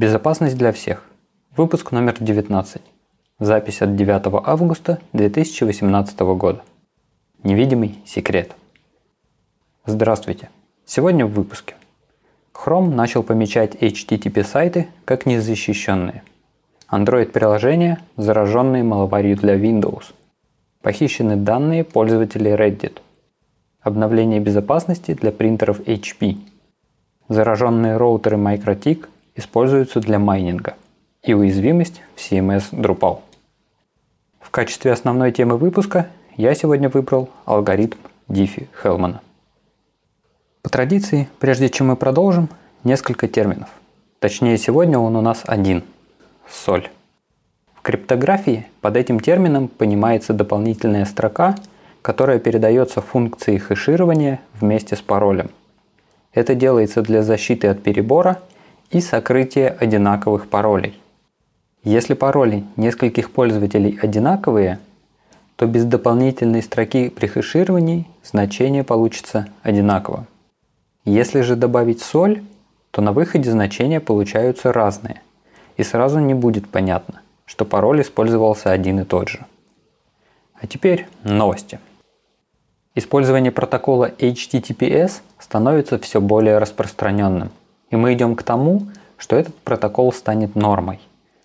Безопасность для всех. Выпуск номер 19. Запись от 9 августа 2018 года. Невидимый секрет. Здравствуйте. Сегодня в выпуске. Chrome начал помечать HTTP сайты как незащищенные. Android-приложения, зараженные маловарью для Windows. Похищены данные пользователей Reddit. Обновление безопасности для принтеров HP. Зараженные роутеры MikroTik используются для майнинга. И уязвимость в CMS Drupal. В качестве основной темы выпуска я сегодня выбрал алгоритм Диффи Хелмана. По традиции, прежде чем мы продолжим, несколько терминов. Точнее, сегодня он у нас один – соль. В криптографии под этим термином понимается дополнительная строка, которая передается функции хеширования вместе с паролем. Это делается для защиты от перебора и сокрытия одинаковых паролей. Если пароли нескольких пользователей одинаковые, то без дополнительной строки при хешировании значение получится одинаково. Если же добавить соль, то на выходе значения получаются разные, и сразу не будет понятно, что пароль использовался один и тот же. А теперь новости. Использование протокола HTTPS становится все более распространенным, и мы идем к тому, что этот протокол станет нормой.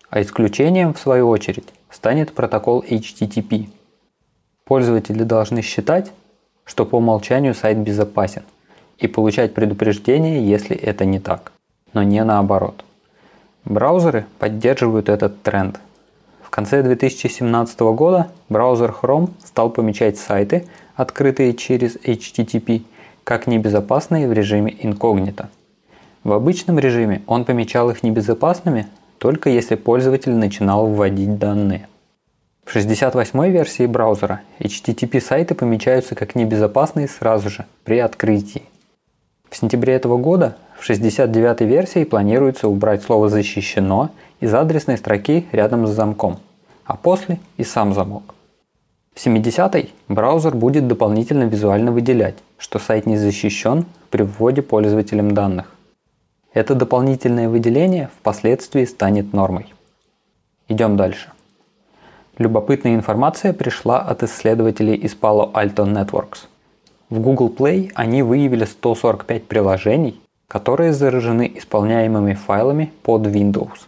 А исключением, в свою очередь, станет протокол HTTP. Пользователи должны считать, что по умолчанию сайт безопасен и получать предупреждение, если это не так, но не наоборот. Браузеры поддерживают этот тренд. В конце 2017 года браузер Chrome стал помечать сайты, открытые через HTTP, как небезопасные в режиме инкогнито. В обычном режиме он помечал их небезопасными, только если пользователь начинал вводить данные. В 68-й версии браузера HTTP сайты помечаются как небезопасные сразу же, при открытии. В сентябре этого года в 69-й версии планируется убрать слово «защищено» из адресной строки рядом с замком, а после и сам замок. В 70-й браузер будет дополнительно визуально выделять, что сайт не защищен при вводе пользователем данных. Это дополнительное выделение впоследствии станет нормой. Идем дальше. Любопытная информация пришла от исследователей из Palo Alto Networks. В Google Play они выявили 145 приложений, которые заражены исполняемыми файлами под Windows.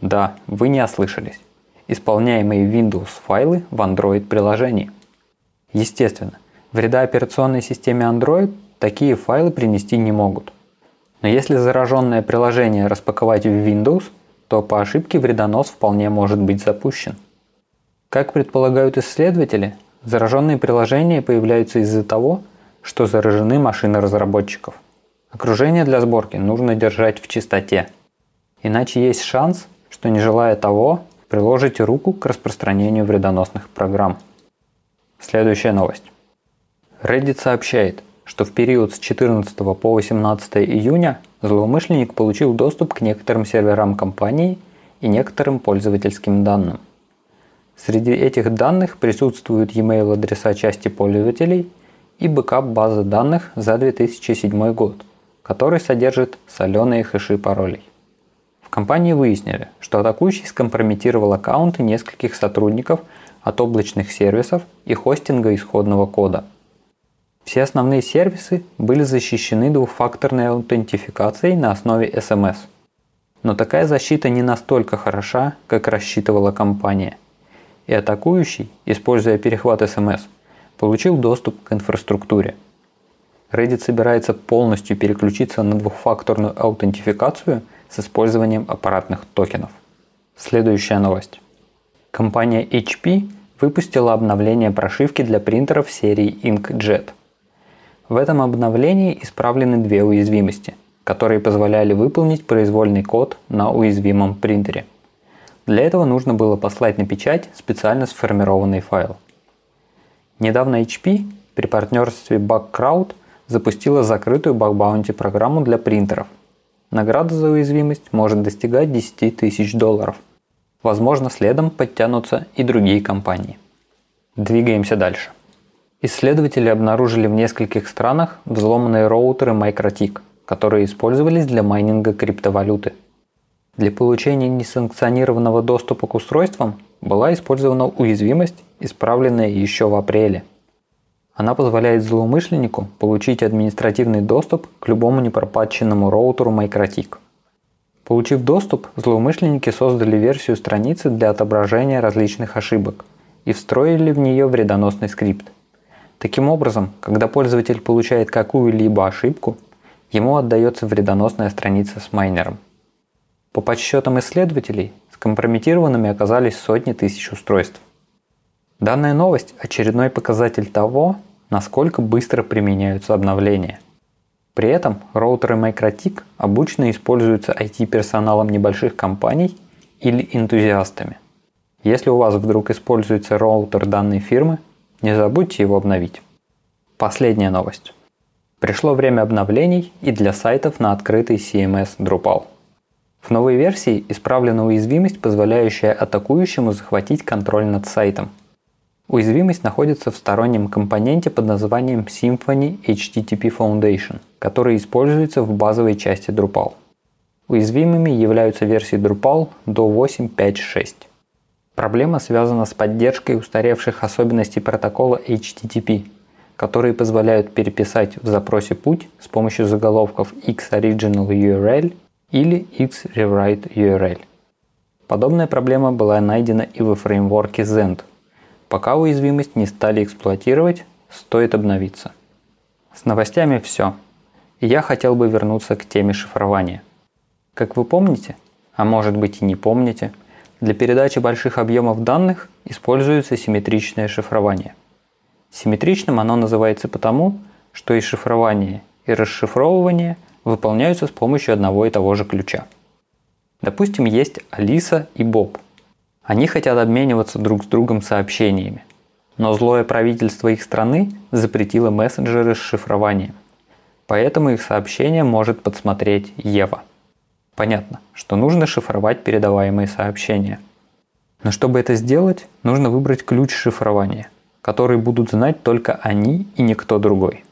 Да, вы не ослышались. Исполняемые Windows файлы в Android приложении. Естественно, вреда операционной системе Android такие файлы принести не могут – но если зараженное приложение распаковать в Windows, то по ошибке вредонос вполне может быть запущен. Как предполагают исследователи, зараженные приложения появляются из-за того, что заражены машины разработчиков. Окружение для сборки нужно держать в чистоте. Иначе есть шанс, что не желая того, приложите руку к распространению вредоносных программ. Следующая новость. Reddit сообщает – что в период с 14 по 18 июня злоумышленник получил доступ к некоторым серверам компании и некоторым пользовательским данным. Среди этих данных присутствуют e-mail адреса части пользователей и бэкап базы данных за 2007 год, который содержит соленые хэши паролей. В компании выяснили, что атакующий скомпрометировал аккаунты нескольких сотрудников от облачных сервисов и хостинга исходного кода – все основные сервисы были защищены двухфакторной аутентификацией на основе SMS. Но такая защита не настолько хороша, как рассчитывала компания. И атакующий, используя перехват SMS, получил доступ к инфраструктуре. Reddit собирается полностью переключиться на двухфакторную аутентификацию с использованием аппаратных токенов. Следующая новость. Компания HP выпустила обновление прошивки для принтеров серии InkJet – в этом обновлении исправлены две уязвимости, которые позволяли выполнить произвольный код на уязвимом принтере. Для этого нужно было послать на печать специально сформированный файл. Недавно HP при партнерстве BugCrowd запустила закрытую баг-баунти программу для принтеров. Награда за уязвимость может достигать 10 тысяч долларов. Возможно, следом подтянутся и другие компании. Двигаемся дальше. Исследователи обнаружили в нескольких странах взломанные роутеры MikroTik, которые использовались для майнинга криптовалюты. Для получения несанкционированного доступа к устройствам была использована уязвимость, исправленная еще в апреле. Она позволяет злоумышленнику получить административный доступ к любому непропатченному роутеру Microtik. Получив доступ, злоумышленники создали версию страницы для отображения различных ошибок и встроили в нее вредоносный скрипт. Таким образом, когда пользователь получает какую-либо ошибку, ему отдается вредоносная страница с майнером. По подсчетам исследователей, скомпрометированными оказались сотни тысяч устройств. Данная новость – очередной показатель того, насколько быстро применяются обновления – при этом роутеры MicroTik обычно используются IT-персоналом небольших компаний или энтузиастами. Если у вас вдруг используется роутер данной фирмы, не забудьте его обновить. Последняя новость. Пришло время обновлений и для сайтов на открытый CMS Drupal. В новой версии исправлена уязвимость, позволяющая атакующему захватить контроль над сайтом – Уязвимость находится в стороннем компоненте под названием Symfony HTTP Foundation, который используется в базовой части Drupal. Уязвимыми являются версии Drupal до 8.5.6. Проблема связана с поддержкой устаревших особенностей протокола HTTP, которые позволяют переписать в запросе путь с помощью заголовков xOriginal URL или xRewrite URL. Подобная проблема была найдена и во фреймворке Zend – Пока уязвимость не стали эксплуатировать, стоит обновиться. С новостями все. И я хотел бы вернуться к теме шифрования. Как вы помните, а может быть и не помните, для передачи больших объемов данных используется симметричное шифрование. Симметричным оно называется потому, что и шифрование, и расшифровывание выполняются с помощью одного и того же ключа. Допустим, есть Алиса и Боб – они хотят обмениваться друг с другом сообщениями. Но злое правительство их страны запретило мессенджеры с шифрованием. Поэтому их сообщение может подсмотреть Ева. Понятно, что нужно шифровать передаваемые сообщения. Но чтобы это сделать, нужно выбрать ключ шифрования, который будут знать только они и никто другой.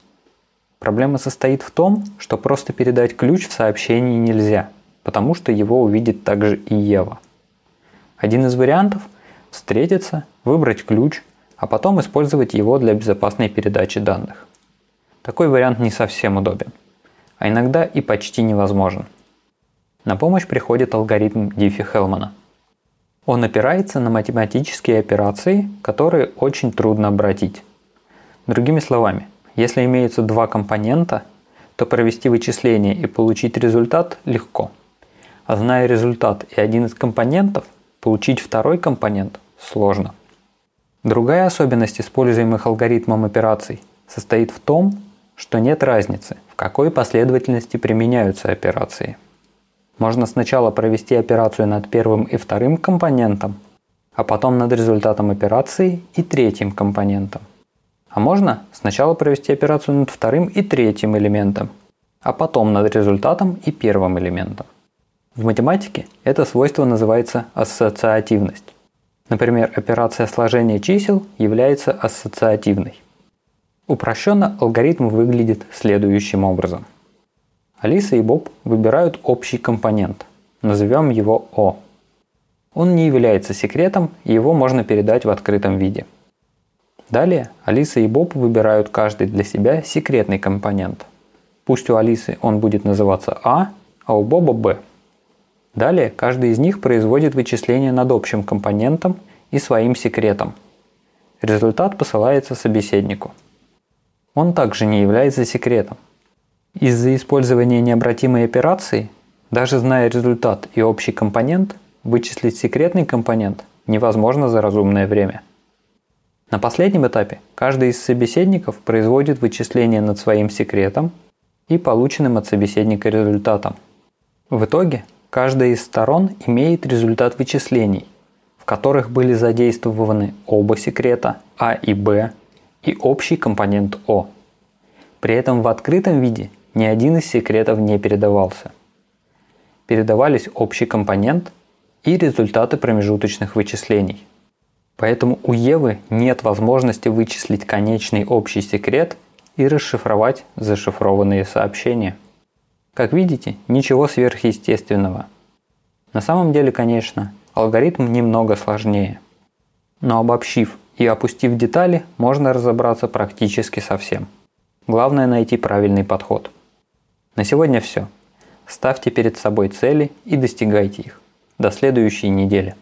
Проблема состоит в том, что просто передать ключ в сообщении нельзя, потому что его увидит также и Ева – один из вариантов – встретиться, выбрать ключ, а потом использовать его для безопасной передачи данных. Такой вариант не совсем удобен, а иногда и почти невозможен. На помощь приходит алгоритм Диффи-Хелмана. Он опирается на математические операции, которые очень трудно обратить. Другими словами, если имеются два компонента, то провести вычисление и получить результат легко. А зная результат и один из компонентов – Получить второй компонент сложно. Другая особенность используемых алгоритмом операций состоит в том, что нет разницы, в какой последовательности применяются операции. Можно сначала провести операцию над первым и вторым компонентом, а потом над результатом операции и третьим компонентом. А можно сначала провести операцию над вторым и третьим элементом, а потом над результатом и первым элементом. В математике это свойство называется ассоциативность. Например, операция сложения чисел является ассоциативной. Упрощенно алгоритм выглядит следующим образом. Алиса и Боб выбирают общий компонент. Назовем его O. Он не является секретом, и его можно передать в открытом виде. Далее Алиса и Боб выбирают каждый для себя секретный компонент. Пусть у Алисы он будет называться А, а у Боба Б. Далее каждый из них производит вычисление над общим компонентом и своим секретом. Результат посылается собеседнику. Он также не является секретом. Из-за использования необратимой операции, даже зная результат и общий компонент, вычислить секретный компонент невозможно за разумное время. На последнем этапе каждый из собеседников производит вычисление над своим секретом и полученным от собеседника результатом. В итоге Каждая из сторон имеет результат вычислений, в которых были задействованы оба секрета А и Б и общий компонент О. При этом в открытом виде ни один из секретов не передавался. Передавались общий компонент и результаты промежуточных вычислений. Поэтому у Евы нет возможности вычислить конечный общий секрет и расшифровать зашифрованные сообщения. Как видите, ничего сверхъестественного. На самом деле, конечно, алгоритм немного сложнее. Но обобщив и опустив детали, можно разобраться практически со всем. Главное найти правильный подход. На сегодня все. Ставьте перед собой цели и достигайте их. До следующей недели.